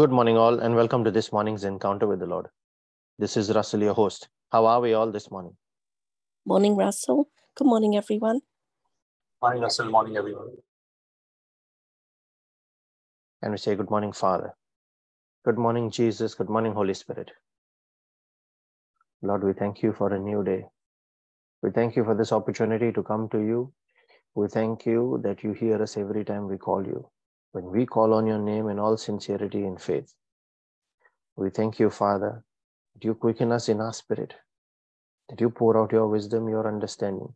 Good morning, all, and welcome to this morning's encounter with the Lord. This is Russell, your host. How are we all this morning? Morning, Russell. Good morning, everyone. Morning, Russell. Morning, everyone. And we say, Good morning, Father. Good morning, Jesus. Good morning, Holy Spirit. Lord, we thank you for a new day. We thank you for this opportunity to come to you. We thank you that you hear us every time we call you. When we call on your name in all sincerity and faith, we thank you, Father, that you quicken us in our spirit, that you pour out your wisdom, your understanding.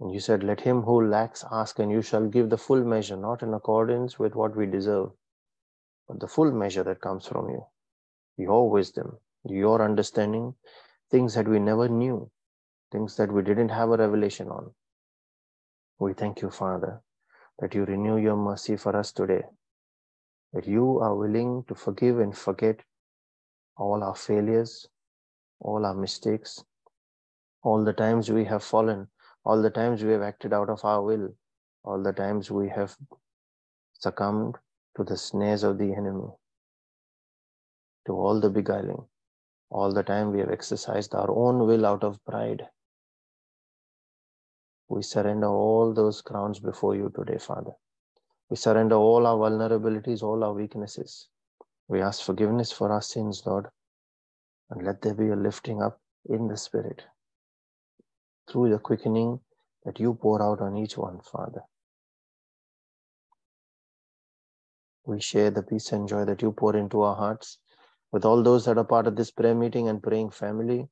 And you said, Let him who lacks ask, and you shall give the full measure, not in accordance with what we deserve, but the full measure that comes from you. Your wisdom, your understanding, things that we never knew, things that we didn't have a revelation on. We thank you, Father, that you renew your mercy for us today, that you are willing to forgive and forget all our failures, all our mistakes, all the times we have fallen, all the times we have acted out of our will, all the times we have succumbed to the snares of the enemy, to all the beguiling, all the time we have exercised our own will out of pride. We surrender all those crowns before you today, Father. We surrender all our vulnerabilities, all our weaknesses. We ask forgiveness for our sins, Lord, and let there be a lifting up in the Spirit through the quickening that you pour out on each one, Father. We share the peace and joy that you pour into our hearts with all those that are part of this prayer meeting and praying family,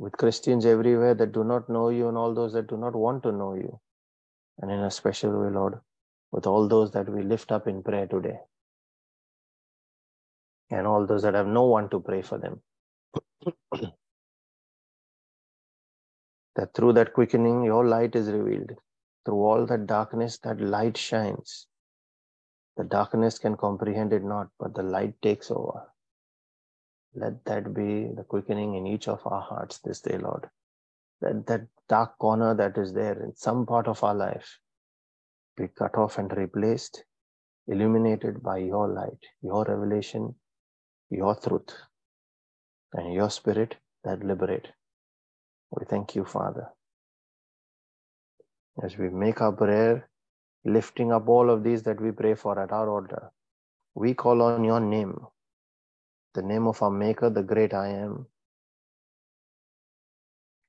with Christians everywhere that do not know you and all those that do not want to know you. And in a special way, Lord, with all those that we lift up in prayer today. And all those that have no one to pray for them. that through that quickening, your light is revealed. Through all that darkness, that light shines. The darkness can comprehend it not, but the light takes over. Let that be the quickening in each of our hearts this day, Lord. That that dark corner that is there in some part of our life be cut off and replaced, illuminated by your light, your revelation, your truth, and your spirit that liberate. We thank you, Father. As we make our prayer, lifting up all of these that we pray for at our altar, we call on your name, the name of our Maker, the great I am,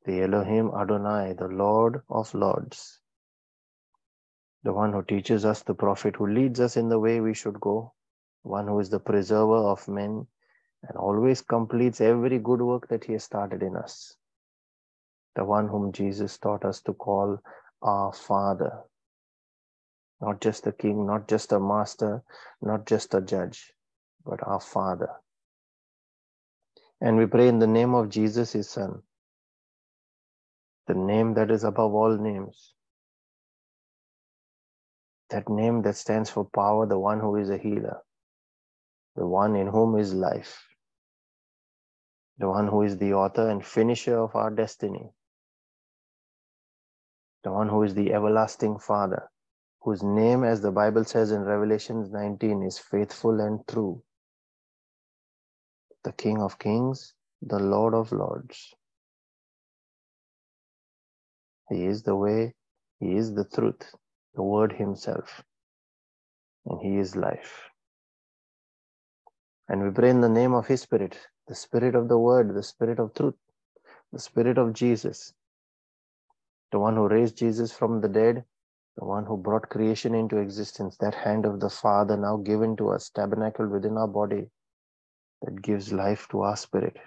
the Elohim Adonai, the Lord of Lords, the one who teaches us, the prophet who leads us in the way we should go, one who is the preserver of men and always completes every good work that he has started in us, the one whom Jesus taught us to call our Father, not just a king, not just a master, not just a judge, but our Father. And we pray in the name of Jesus, his Son, the name that is above all names, that name that stands for power, the one who is a healer, the one in whom is life, the one who is the author and finisher of our destiny, the one who is the everlasting Father, whose name, as the Bible says in Revelations 19, is faithful and true, the King of Kings, the Lord of Lords. He is the way, He is the truth, the Word Himself, and He is life. And we pray in the name of His Spirit, the Spirit of the Word, the Spirit of truth, the Spirit of Jesus, the one who raised Jesus from the dead, the one who brought creation into existence, that hand of the Father now given to us, tabernacled within our body, that gives life to our spirit,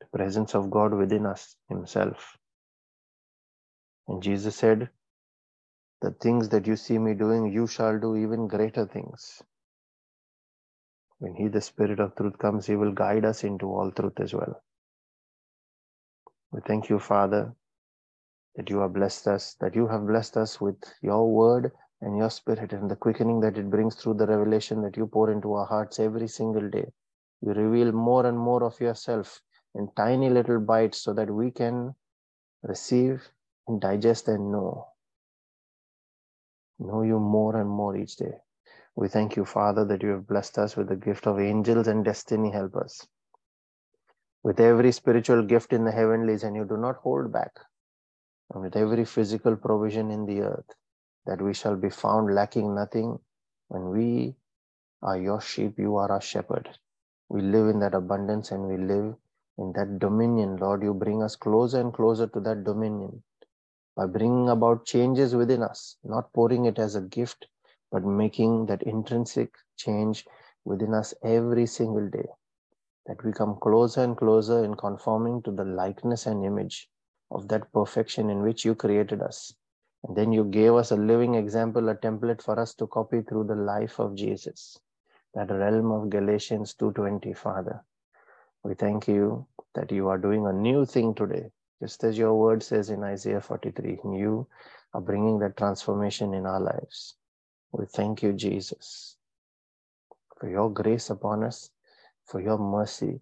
the presence of God within us Himself. And Jesus said, The things that you see me doing, you shall do even greater things. When He, the Spirit of truth, comes, He will guide us into all truth as well. We thank you, Father, that you have blessed us, that you have blessed us with your word and your spirit and the quickening that it brings through the revelation that you pour into our hearts every single day. You reveal more and more of yourself in tiny little bites so that we can receive and digest and know. Know you more and more each day. We thank you, Father, that you have blessed us with the gift of angels and destiny helpers, with every spiritual gift in the heavenlies, and you do not hold back, and with every physical provision in the earth, that we shall be found lacking nothing when we are your sheep, you are our shepherd. We live in that abundance and we live in that dominion. Lord, you bring us closer and closer to that dominion by bringing about changes within us, not pouring it as a gift, but making that intrinsic change within us every single day. That we come closer and closer in conforming to the likeness and image of that perfection in which you created us. And then you gave us a living example, a template for us to copy through the life of Jesus. That realm of Galatians 2:20, Father. We thank you that you are doing a new thing today, just as your word says in Isaiah 43. You are bringing that transformation in our lives. We thank you, Jesus, for your grace upon us, for your mercy,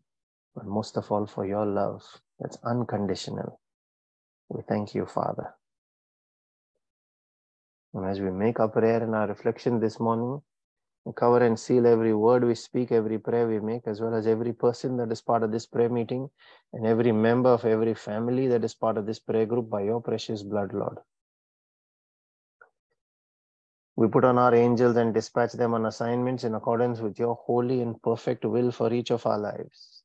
but most of all for your love that's unconditional. We thank you, Father. And as we make our prayer and our reflection this morning, cover and seal every word we speak, every prayer we make, as well as every person that is part of this prayer meeting and every member of every family that is part of this prayer group by your precious blood, Lord. We put on our angels and dispatch them on assignments in accordance with your holy and perfect will for each of our lives.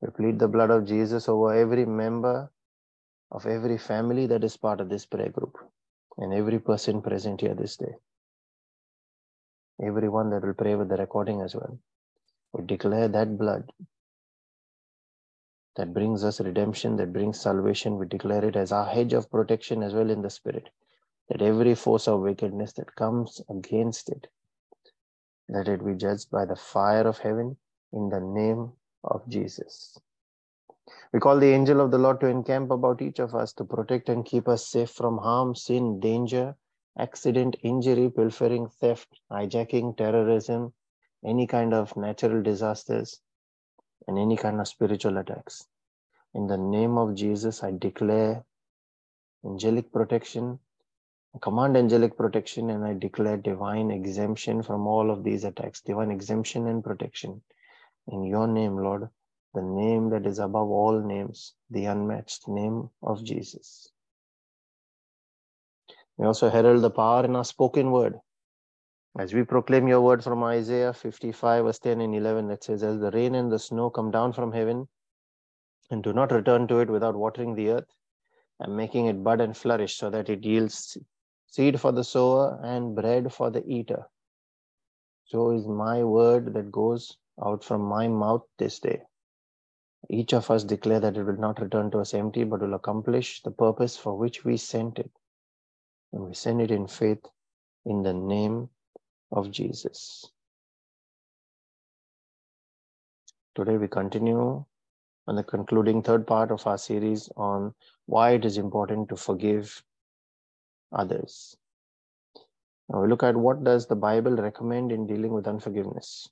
We plead the blood of Jesus over every member of every family that is part of this prayer group and every person present here this day. Everyone that will pray with the recording as well. We declare that blood that brings us redemption, that brings salvation. We declare it as our hedge of protection as well in the spirit that every force of wickedness that comes against it, let it be judged by the fire of heaven in the name of Jesus. We call the angel of the Lord to encamp about each of us to protect and keep us safe from harm, sin, danger, accident, injury, pilfering, theft, hijacking, terrorism, any kind of natural disasters, and any kind of spiritual attacks. In the name of Jesus, I declare angelic protection command angelic protection and I declare divine exemption from all of these attacks, divine exemption and protection. In your name, Lord, the name that is above all names, the unmatched name of Jesus. We also herald the power in our spoken word. As we proclaim your word from Isaiah 55, verse 10 and 11, that says, As the rain and the snow come down from heaven and do not return to it without watering the earth and making it bud and flourish so that it yields seed for the sower and bread for the eater. So is my word that goes out from my mouth this day. Each of us declare that it will not return to us empty, but will accomplish the purpose for which we sent it. And we send it in faith in the name of Jesus. Today we continue on the concluding third part of our series on why it is important to forgive others. Now we look at what does the Bible recommend in dealing with unforgiveness.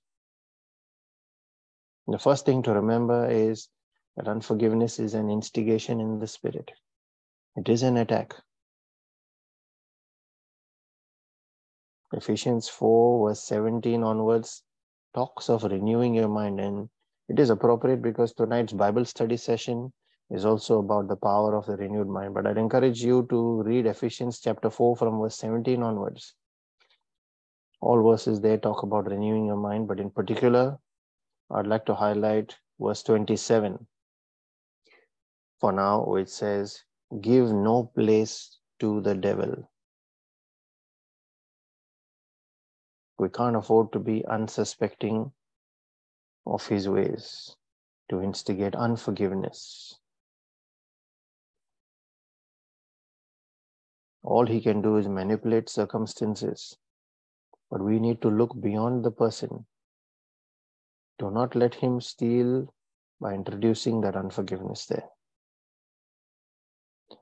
The first thing to remember is that unforgiveness is an instigation in the spirit. It is an attack. Ephesians 4, verse 17 onwards, talks of renewing your mind. And it is appropriate because tonight's Bible study session is also about the power of the renewed mind. But I'd encourage you to read Ephesians chapter 4 from verse 17 onwards. All verses there talk about renewing your mind, but in particular, I'd like to highlight verse 27 for now, which says, Give no place to the devil. We can't afford to be unsuspecting of his ways, to instigate unforgiveness, all he can do is manipulate circumstances. But we need to look beyond the person. Do not let him steal by introducing that unforgiveness there.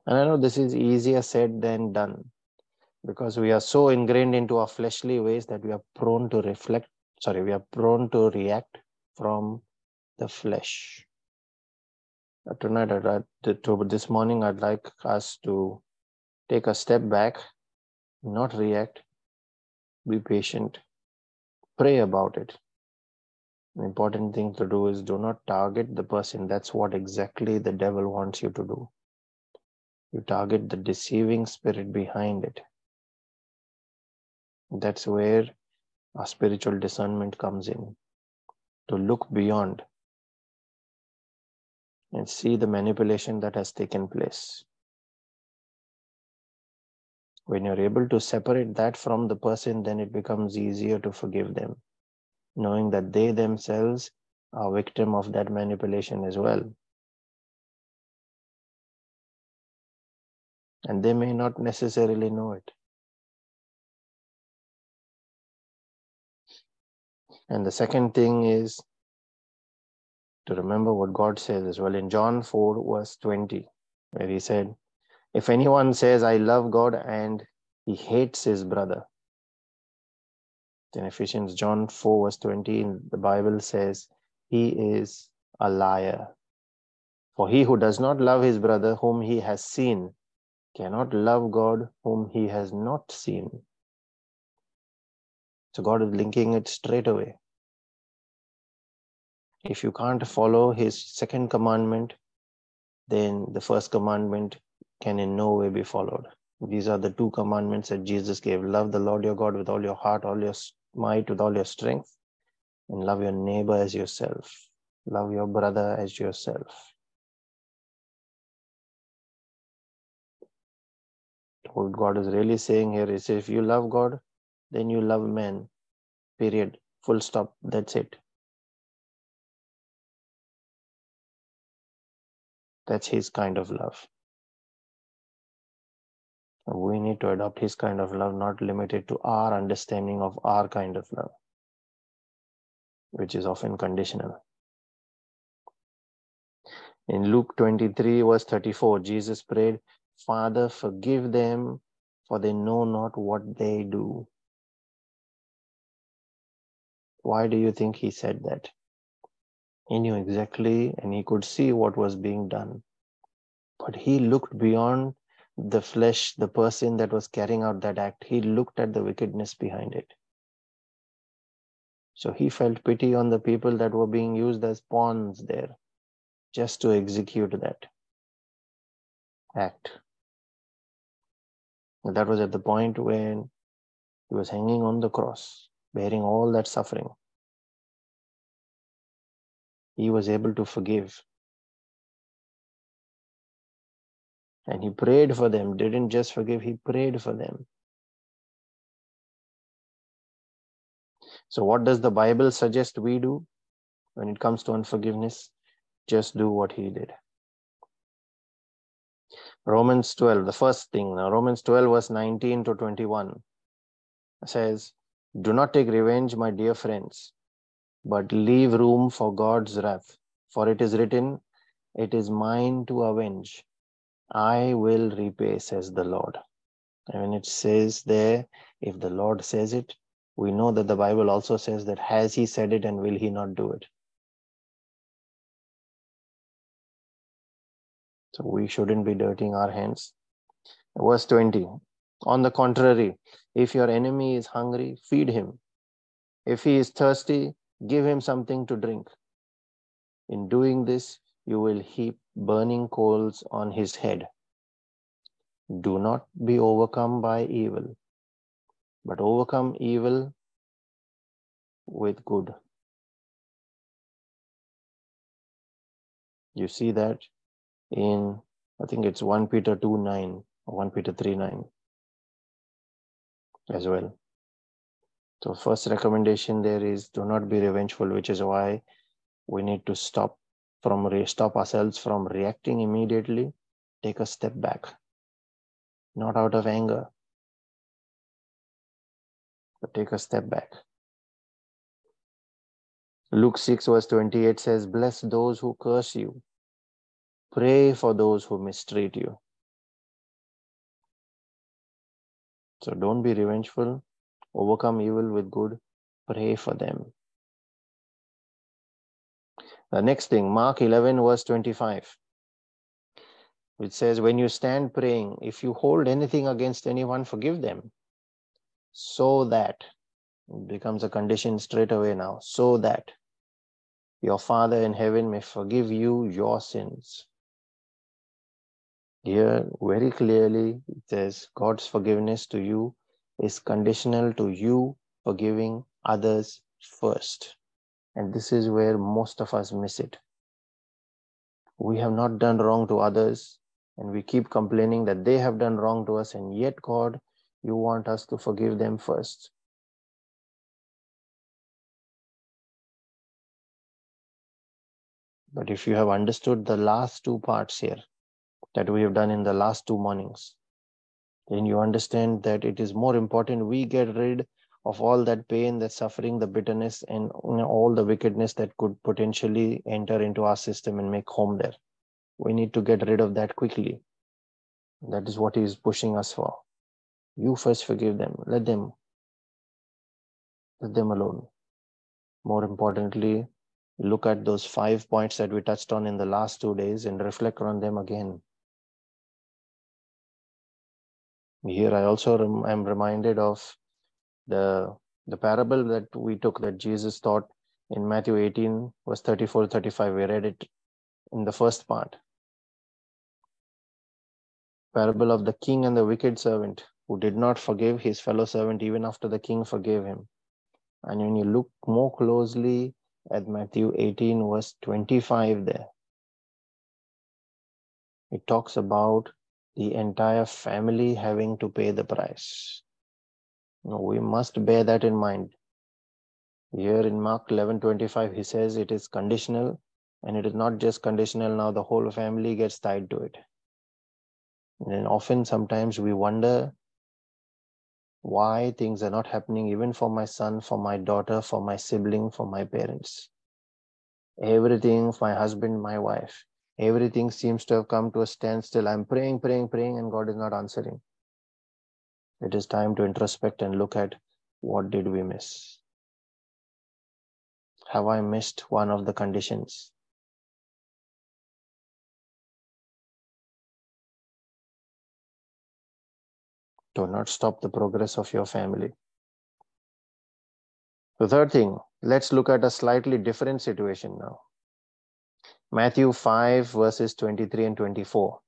And I know this is easier said than done because we are so ingrained into our fleshly ways that we are prone to reflect, sorry, we are prone to react from the flesh. But tonight, I'd, to, this morning, I'd like us to take a step back, not react, Be patient. Pray about it. An important thing to do is do not target the person. That's what exactly the devil wants you to do. You target the deceiving spirit behind it. That's where our spiritual discernment comes in to look beyond and see the manipulation that has taken place. When you're able to separate that from the person, then it becomes easier to forgive them, knowing that they themselves are victim of that manipulation as well. And they may not necessarily know it. And the second thing is to remember what God says as well in John 4, verse 20, where he said, If anyone says, I love God and he hates his brother, then Ephesians John 4, verse 20, the Bible says, He is a liar. For he who does not love his brother whom he has seen cannot love God whom he has not seen. So God is linking it straight away. If you can't follow his second commandment, then the first commandment can in no way be followed. These are the two commandments that Jesus gave love the Lord your God with all your heart, all your might, with all your strength, and love your neighbor as yourself. Love your brother as yourself. What God is really saying here is if you love God, then you love men. Period. Full stop. That's it. That's his kind of love. We need to adopt his kind of love, not limited to our understanding of our kind of love, which is often conditional. In Luke 23, verse 34, Jesus prayed, Father, forgive them, for they know not what they do. Why do you think he said that? He knew exactly and he could see what was being done. But he looked beyond the flesh, the person that was carrying out that act. He looked at the wickedness behind it. So he felt pity on the people that were being used as pawns there just to execute that act. And that was at the point when he was hanging on the cross, bearing all that suffering. He was able to forgive. And he prayed for them, didn't just forgive, he prayed for them. So, what does the Bible suggest we do when it comes to unforgiveness? Just do what he did. Romans 12, the first thing, now Romans 12, verse 19 to 21 says, Do not take revenge, my dear friends, but leave room for God's wrath. For it is written, It is mine to avenge. I will repay, says the Lord. And when it says there, if the Lord says it, we know that the Bible also says that has he said it and will he not do it? So we shouldn't be dirtying our hands. Verse 20. On the contrary, if your enemy is hungry, feed him. If he is thirsty, give him something to drink. In doing this, you will heap burning coals on his head. Do not be overcome by evil, but overcome evil with good. You see that in, I think it's 1 Peter 2 9 or 1 Peter 3 9 as well. So, first recommendation there is do not be revengeful, which is why we need to stop from re- stop ourselves from reacting immediately. Take a step back, not out of anger, but take a step back. Luke 6, verse 28 says, Bless those who curse you, Pray for those who mistreat you. So don't be revengeful. Overcome evil with good. Pray for them. The next thing, Mark 11, verse 25, which says, When you stand praying, if you hold anything against anyone, forgive them, so that It becomes a condition straight away now, so that your Father in heaven may forgive you your sins. Here, very clearly, it says God's forgiveness to you is conditional to you forgiving others first. And this is where most of us miss it. We have not done wrong to others, and we keep complaining that they have done wrong to us, and yet, God, you want us to forgive them first. But if you have understood the last two parts here that we have done in the last two mornings, then you understand that it is more important we get rid of all that pain, that suffering, the bitterness, and you know, all the wickedness that could potentially enter into our system and make home there. We need to get rid of that quickly. That is what he is pushing us for. You first forgive them. Let them. Let them alone. More importantly, look at those five points that we touched on in the last two days and reflect on them again. Here, I also rem- am reminded of the the parable that we took that Jesus taught in Matthew 18, verse 34 35. We read it in the first part. Parable of the king and the wicked servant who did not forgive his fellow servant even after the king forgave him. And when you look more closely at Matthew 18, verse 25, there, it talks about the entire family having to pay the price. No, we must bear that in mind. Here in Mark 11 25, he says it is conditional, and it is not just conditional now, the whole family gets tied to it. And often, sometimes we wonder why things are not happening, even for my son, for my daughter, for my sibling, for my parents. Everything, for my husband, my wife, everything seems to have come to a standstill. I'm praying, praying, praying, and God is not answering. It is time to introspect and look at what did we miss? Have I missed one of the conditions? Do not stop the progress of your family. The third thing, let's look at a slightly different situation now. Matthew 5, verses 23 and 24,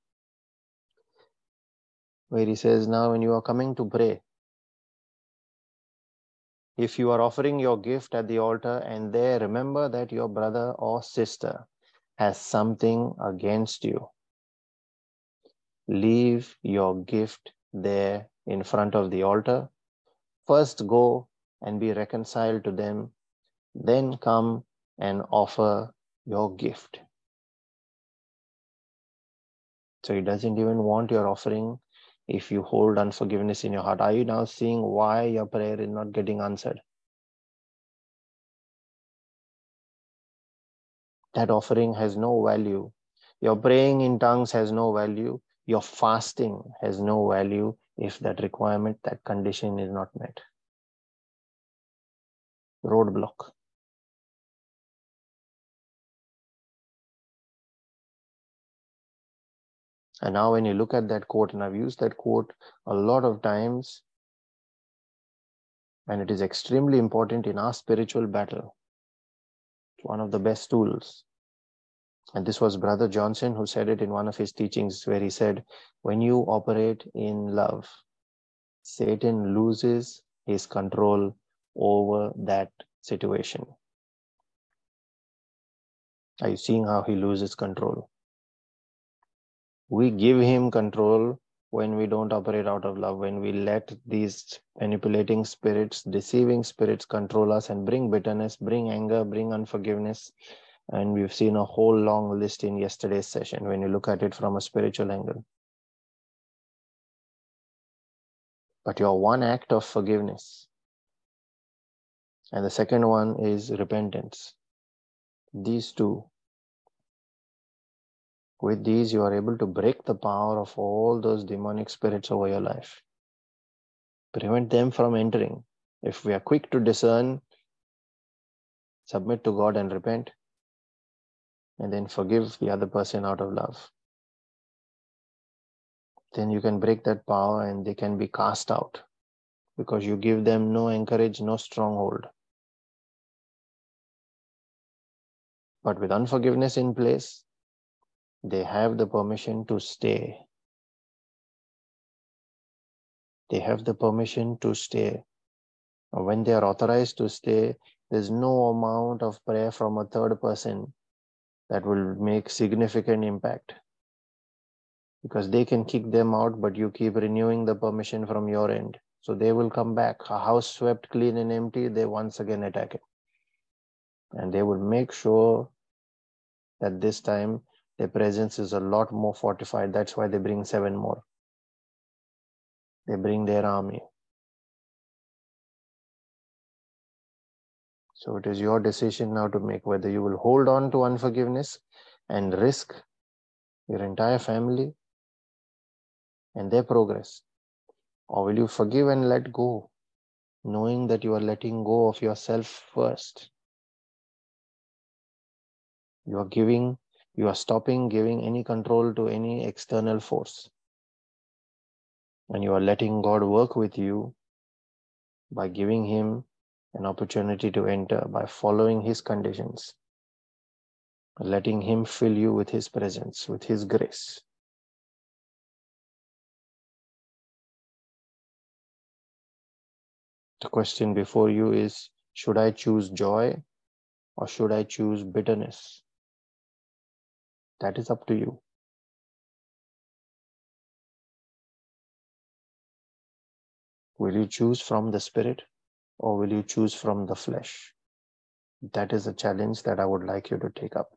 where he says, Now, when you are coming to pray, if you are offering your gift at the altar and there remember that your brother or sister has something against you, leave your gift there in front of the altar. First go and be reconciled to them, then come and offer your gift. So he doesn't even want your offering if you hold unforgiveness in your heart. Are you now seeing why your prayer is not getting answered? That offering has no value. Your praying in tongues has no value. Your fasting has no value if that requirement, that condition is not met. Roadblock. And now, when you look at that quote, and I've used that quote a lot of times, and it is extremely important in our spiritual battle. It's one of the best tools. And this was Brother Johnson who said it in one of his teachings, where he said, When you operate in love, Satan loses his control over that situation. Are you seeing how he loses control? We give him control when we don't operate out of love, when we let these manipulating spirits, deceiving spirits control us and bring bitterness, bring anger, bring unforgiveness. And we've seen a whole long list in yesterday's session when you look at it from a spiritual angle. But your one act of forgiveness, and the second one is repentance. These two with these, you are able to break the power of all those demonic spirits over your life. Prevent them from entering. If we are quick to discern, submit to God and repent, and then forgive the other person out of love, then you can break that power and they can be cast out. because you give them no anchorage, no stronghold. But with unforgiveness in place, they have the permission to stay. They have the permission to stay. When they are authorized to stay, there's no amount of prayer from a third person that will make significant impact because they can kick them out but you keep renewing the permission from your end so they will come back a house swept clean and empty they once again attack it and they will make sure that this time their presence is a lot more fortified. That's why they bring seven more. They bring their army. So it is your decision now to make whether you will hold on to unforgiveness and risk your entire family and their progress, or will you forgive and let go, knowing that you are letting go of yourself first? You are giving, you are stopping giving any control to any external force. And you are letting God work with you by giving Him an opportunity to enter by following his conditions, letting him fill you with his presence, with his grace. The question before you is should I choose joy or should I choose bitterness? That is up to you. Will you choose from the Spirit or will you choose from the flesh? That is a challenge that I would like you to take up.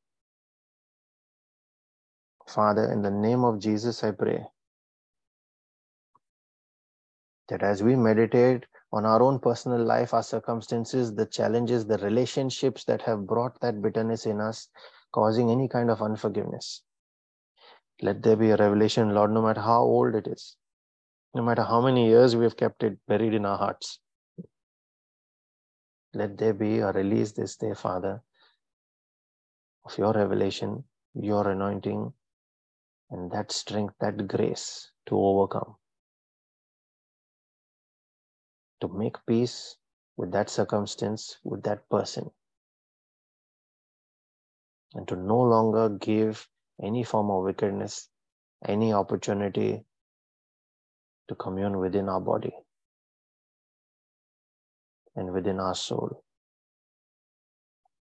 Father, in the name of Jesus, I pray that as we meditate on our own personal life, our circumstances, the challenges, the relationships that have brought that bitterness in us, causing any kind of unforgiveness, let there be a revelation, Lord, no matter how old it is, no matter how many years we have kept it buried in our hearts. Let there be a release this day, Father, of your revelation, your anointing, and that strength, that grace to overcome, to make peace with that circumstance, with that person, and to no longer give any form of wickedness any opportunity to commune within our body and within our soul.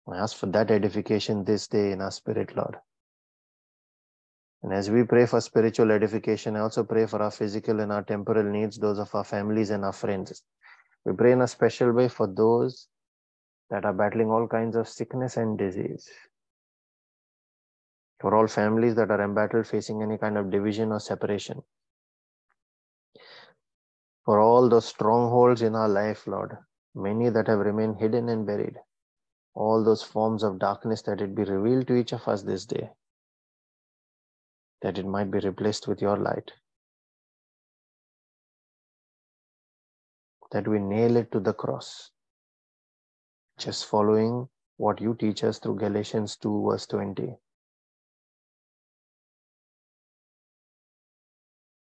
I ask for that edification this day in our spirit, Lord. And as we pray for spiritual edification, I also pray for our physical and our temporal needs, those of our families and our friends. We pray in a special way for those that are battling all kinds of sickness and disease. For all families that are embattled, facing any kind of division or separation. For all those strongholds in our life, Lord, many that have remained hidden and buried, all those forms of darkness that it be revealed to each of us this day, that it might be replaced with your light. That we nail it to the cross, just following what you teach us through Galatians 2, verse 20.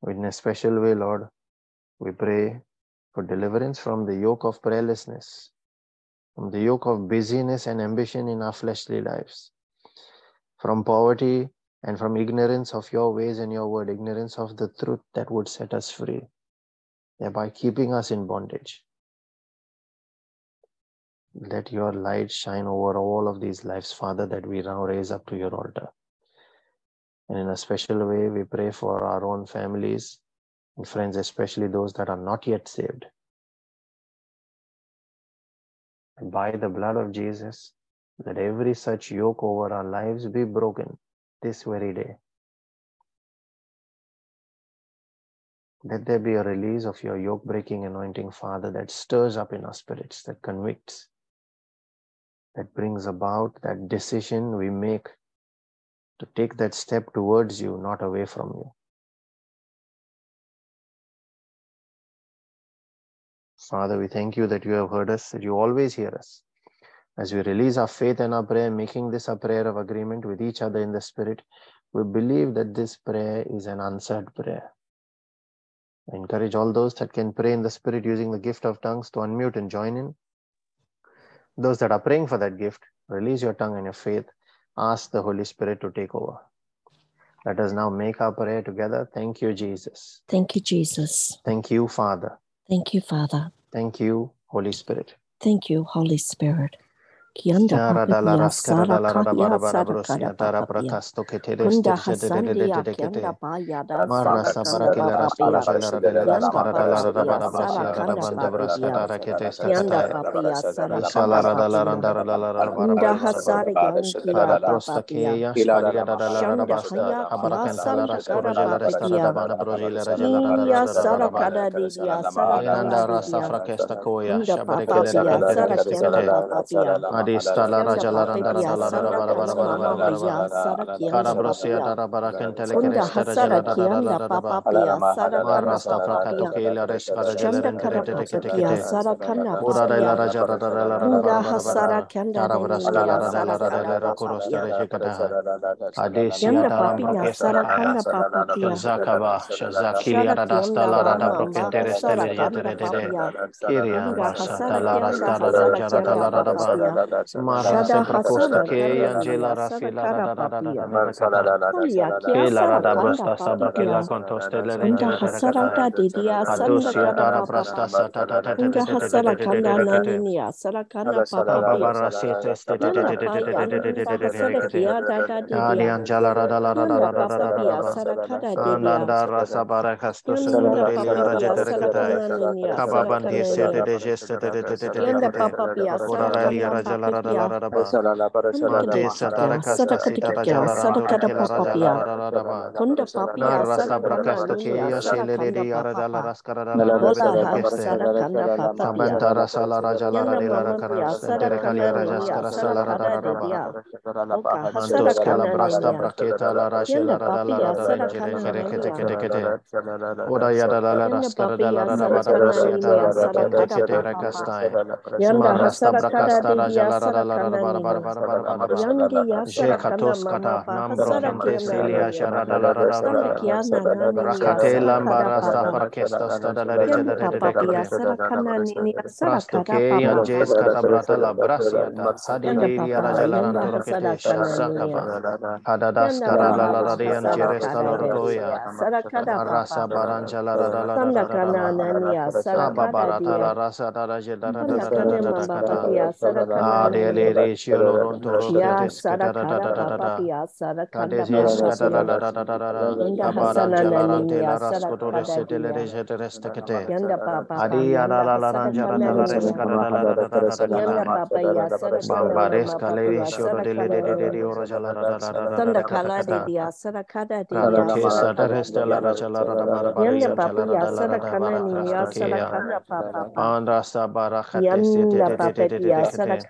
In a special way, Lord, we pray for deliverance from the yoke of prayerlessness, from the yoke of busyness and ambition in our fleshly lives, from poverty and from ignorance of your ways and your word, ignorance of the truth that would set us free, thereby keeping us in bondage. Let your light shine over all of these lives, Father, that we now raise up to your altar. And in a special way, we pray for our own families, and friends, especially those that are not yet saved. And by the blood of Jesus, let every such yoke over our lives be broken this very day. Let there be a release of your yoke breaking anointing, Father, that stirs up in our spirits, that convicts, that brings about that decision we make to take that step towards you, not away from you. Father, we thank you that you have heard us, that you always hear us. As we release our faith and our prayer, making this a prayer of agreement with each other in the Spirit, we believe that this prayer is an answered prayer. I encourage all those that can pray in the spirit using the gift of tongues to unmute and join in. Those that are praying for that gift, release your tongue and your faith. Ask the Holy Spirit to take over. Let us now make our prayer together. Thank you, Jesus. Thank you, Jesus. Thank you, Father. Thank you, Father. Thank you, Holy Spirit. Thank you, Holy Spirit. Kianda Yara dala papia raskara dala sara rada kahia bara bara sara kada dara papia. prakasto ketere Kunda de de de hasandi de ya de de kianda kete. baya da sara sabara kila raskara papia. jala rada la Kianda raskara dala rada papia bara sara brosia rada kanda banda braska papia. dara kete Kianda papia sara kanda rada la randa rada la rada bara Kunda hasara gankia Kara da prosta papia. keya shkadia dada la rada Shanda basta. haya Habara kia kanta la sanda raskoro kada jala rasta rada bana brojila rajala rada Iya rada rada sara kada didia sara kanda rasa frakesta koya shabare kelere papia kente sara kenda rekestekete. papia. Adista la Kianda raja la randa papia rada la rada sanda bara bara kana bara bara mama bara bara. haya sara kianda Karabrosia papia. dara bara kentele Kunda kereste raja hasara la rada rada kianda rada ba. papia sara kana Marasta frakato papia. ke la reskara jala Shanda rende kada rete rete kete papia kete. sara kana Ura la papia. raja rada la rada bara Kunda bara bara hasara bara. kanda Karabroska la nenia rada la sara rada kada la rakorosta papia. reje kata. Adesia Kianda dara papia brokesta sara kaya. kanda papia. Shazakaba, Shazakili Shala Aradasta kianda Larada mama mama Brokentere hasara Stelle kanda Yetere, papia. Kiriamba Kunda Santa hasara Lara kianda Stara hasara Danjarata kianda Laradaba, papia. Marra Shada Sepracosta hasana Angela nia sara Rafila kada Rada papia. Kata, Kulia Ke kiasara Larada kanda Brosta papia. Sabrakila Contostelle Kunda Renjera hasara Kata, da didia sanda Adosia kada Dara papa. Brasta Sata Kunda hasara kanda Kete, naninia sara kanda papia. Ababara Sete Yanda pa yanda hasara kia da da didia. Adianjala Rada Yanda papa pia Rada sara kada didia. Ananda rasa barakasto Yanda sundurilia papa pia sara rajatarakatai. kana nania sara Kababandi kana sete nia. de gesta de de de de de de Yanda kete. papa pia sara Urarelia kana rajala papa pia. radalaraba. Kunda Mante kede kikya satarakasta sara sita katikikya rajala sara randura kada kila papa rajala pia. radaba. Yanda hasa rakaras. sara Entere kana kalia ninia rajaskarasa sara la kada radaba. didia. Oka ha sara Mantos kala kana brasta ninia. braketa la rashela Yanda radala papia sara radarenjere kana kere kete ninia. kete kete. Oda yada la la Yanda raskara da la papia da da sara ba da kana brosia da la ninia sara brakente kada kete papa pa. rekastai. Yanda ha Marasta sara kada brakasta raja didia la da sara la la da kana ba da ba da ninia. ba da ba da ba da ba. Yangi ya Je sara kana katos mama kata nambro sara kente kiana selia ninia. shara da la da da nani ya Rakate kada lambara sta papa. parakesta sta da la reja da de de papa de pia kete. sara kana nini ya sara Prasto kada ke papa pa. anjes kata brata la brasiata. Hadi Yanda di papa raja la rantoro hasara kete niya. shazakaba. Hadadas Yanda kara la la la kada lorogoya. diya sara kada papa. Marasa baranja la da da la da da da da ba. nani ya sara Abba kada barata la rasa da da da da da da da da da da mama kata. pia sara kana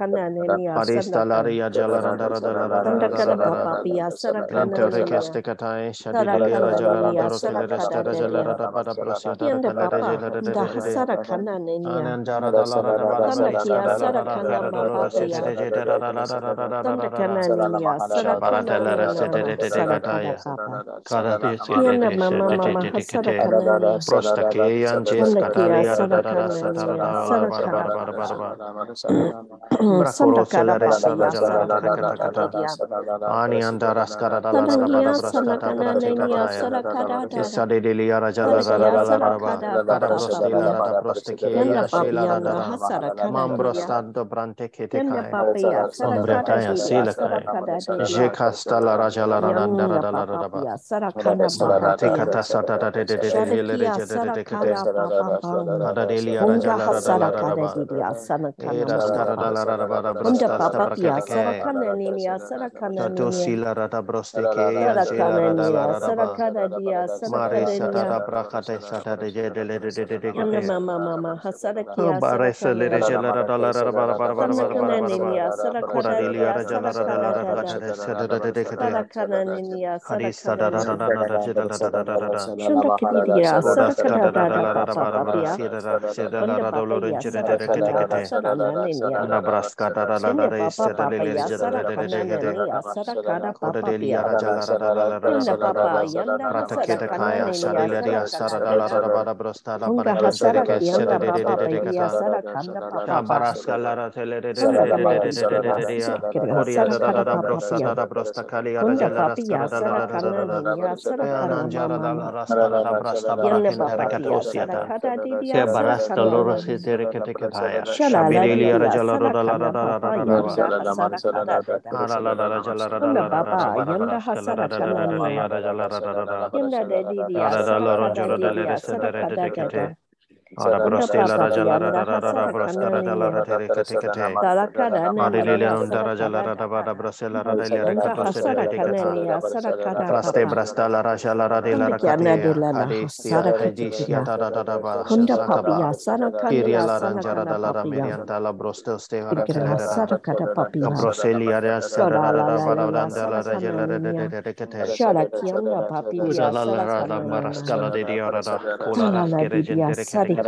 Ah, de le niya. re shiolo rontoro Ya sketes raja. Anda. Ani la raja rada da Sta papa Tato sila broste ke ya Mare de de de de mama mama hasara Oh, bare bara bara bara bara bara de de de da da da da da da da da da. Shunda Barasta loro Yanda da ra ra ra ra Rata keda kaya sara le ri asara da la ra ra ba da brosta la la la la la la la ron jolo da le asara reste de re de de kete kada Ara broste la la ra de le re Yanda kato se de hasara de de kata kanani asara kada Raste papa. brasta la ra jala ra de la ra Kunda kiana de kate la la la asara ranjara da kada la ra papi mirian ta la Shara la la la la la asara ra jala ra de de kanani de de kete Shara kianda papi Uda la la la kanani maraskala de di ara da kola La la Ah, la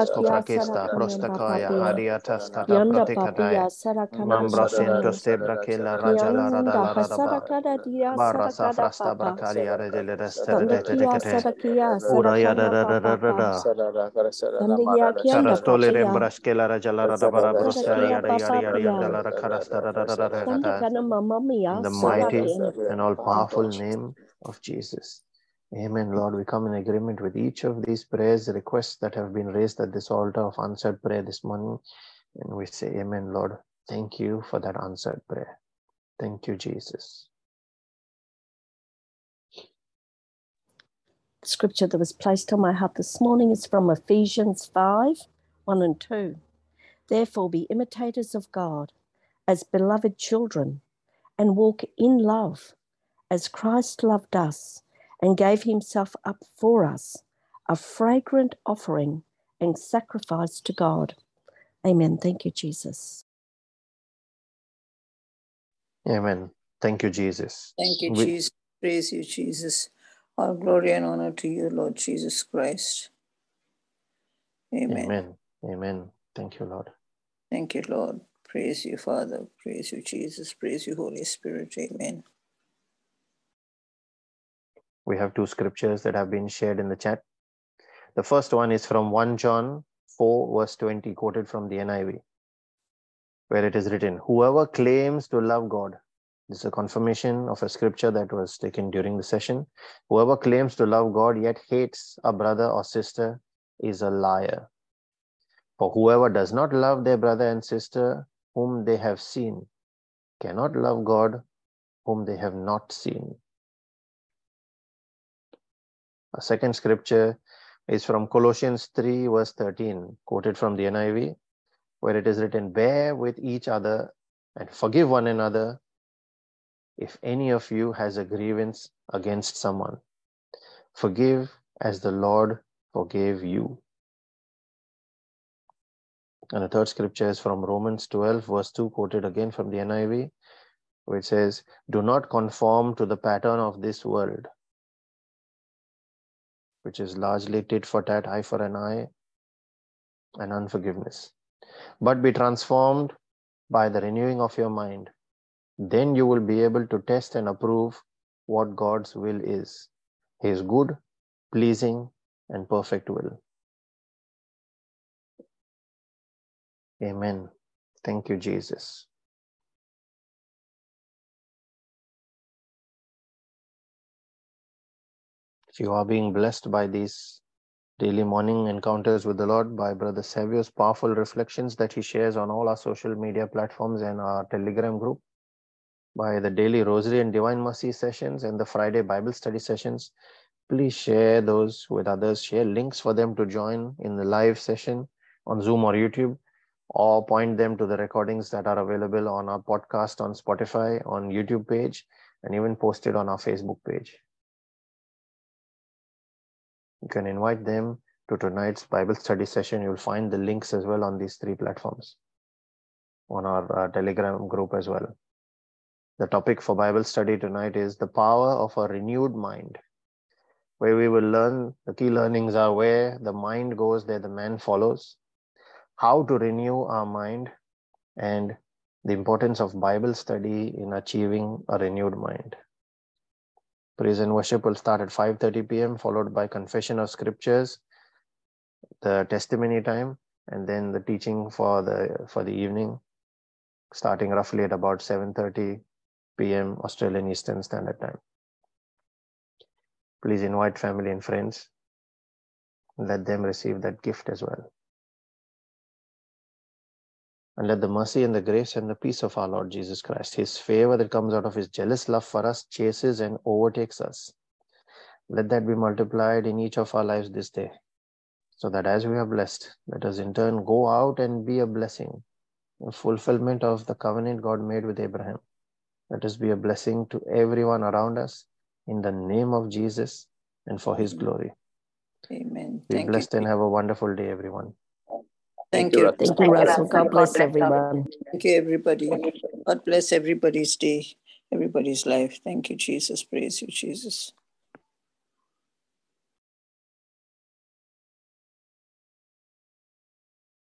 Esto fraquesta, prostacaya, ariataskata, protekadaya, mambrasiento sebra que la raja rada rada barra safrasta bracalia redele resterete decate, uraya da da da da da da, sarastole rembras que la raja la rada barra brosaya, yari yari yari la rakarasta da da da da da da, the mighty and all powerful name of Jesus. Amen, Lord. We come in agreement with each of these prayers, requests that have been raised at this altar of answered prayer this morning. And we say, Amen, Lord. Thank you for that answered prayer. Thank you, Jesus. The scripture that was placed on my heart this morning is from Ephesians 5 1 and 2. Therefore, be imitators of God as beloved children and walk in love as Christ loved us and gave himself up for us, a fragrant offering and sacrifice to God. Amen. Thank you, Jesus. Amen. Thank you, Jesus. Thank you, We- Jesus. Praise you, Jesus. All glory and honor to you, Lord Jesus Christ. Amen. Amen. Amen. Thank you, Lord. Thank you, Lord. Praise you, Father. Praise you, Jesus. Praise you, Holy Spirit. Amen. We have two scriptures that have been shared in the chat. The first one is from 1 John 4, verse 20, quoted from the NIV, where it is written, Whoever claims to love God, this is a confirmation of a scripture that was taken during the session. Whoever claims to love God yet hates a brother or sister is a liar. For whoever does not love their brother and sister whom they have seen cannot love God whom they have not seen. A second scripture is from Colossians 3, verse 13, quoted from the NIV, where it is written, Bear with each other and forgive one another if any of you has a grievance against someone. Forgive as the Lord forgave you. And the third scripture is from Romans 12, verse 2, quoted again from the NIV, which says, Do not conform to the pattern of this world, which is largely tit for tat, eye for an eye, and unforgiveness, but be transformed by the renewing of your mind. Then you will be able to test and approve what God's will is His good, pleasing, and perfect will. Amen. Thank you, Jesus. You are being blessed by these daily morning encounters with the Lord, by Brother Savio's powerful reflections that he shares on all our social media platforms and our Telegram group, by the daily Rosary and Divine Mercy sessions and the Friday Bible study sessions, please share those with others. Share links for them to join in the live session on Zoom or YouTube. or point them to the recordings that are available on our podcast on Spotify, on YouTube page, and even posted on our Facebook page. You can invite them to tonight's Bible study session. You'll find the links as well on these three platforms, on our uh, Telegram group as well. The topic for Bible study tonight is the power of a renewed mind, where we will learn the key learnings are where the mind goes, there the man follows, how to renew our mind, and the importance of Bible study in achieving a renewed mind. Praise and worship will start at 5:30 p.m., followed by confession of scriptures, the testimony time, and then the teaching for the for the evening, starting roughly at about 7:30 p.m. Australian Eastern Standard Time. Please invite family and friends. Let them receive that gift as well. And let the mercy and the grace and the peace of our Lord Jesus Christ, his favor that comes out of his jealous love for us, chases and overtakes us. Let that be multiplied in each of our lives this day. So that as we are blessed, let us in turn go out and be a blessing, a fulfillment of the covenant God made with Abraham. Let us be a blessing to everyone around us in the name of Jesus and for his glory. Amen. Be Thank blessed you. and have a wonderful day, everyone. Thank you. Thank you, Russell. God bless everyone. Thank you, everybody. God bless everybody's day, everybody's life. Thank you, Jesus. Praise you, Jesus.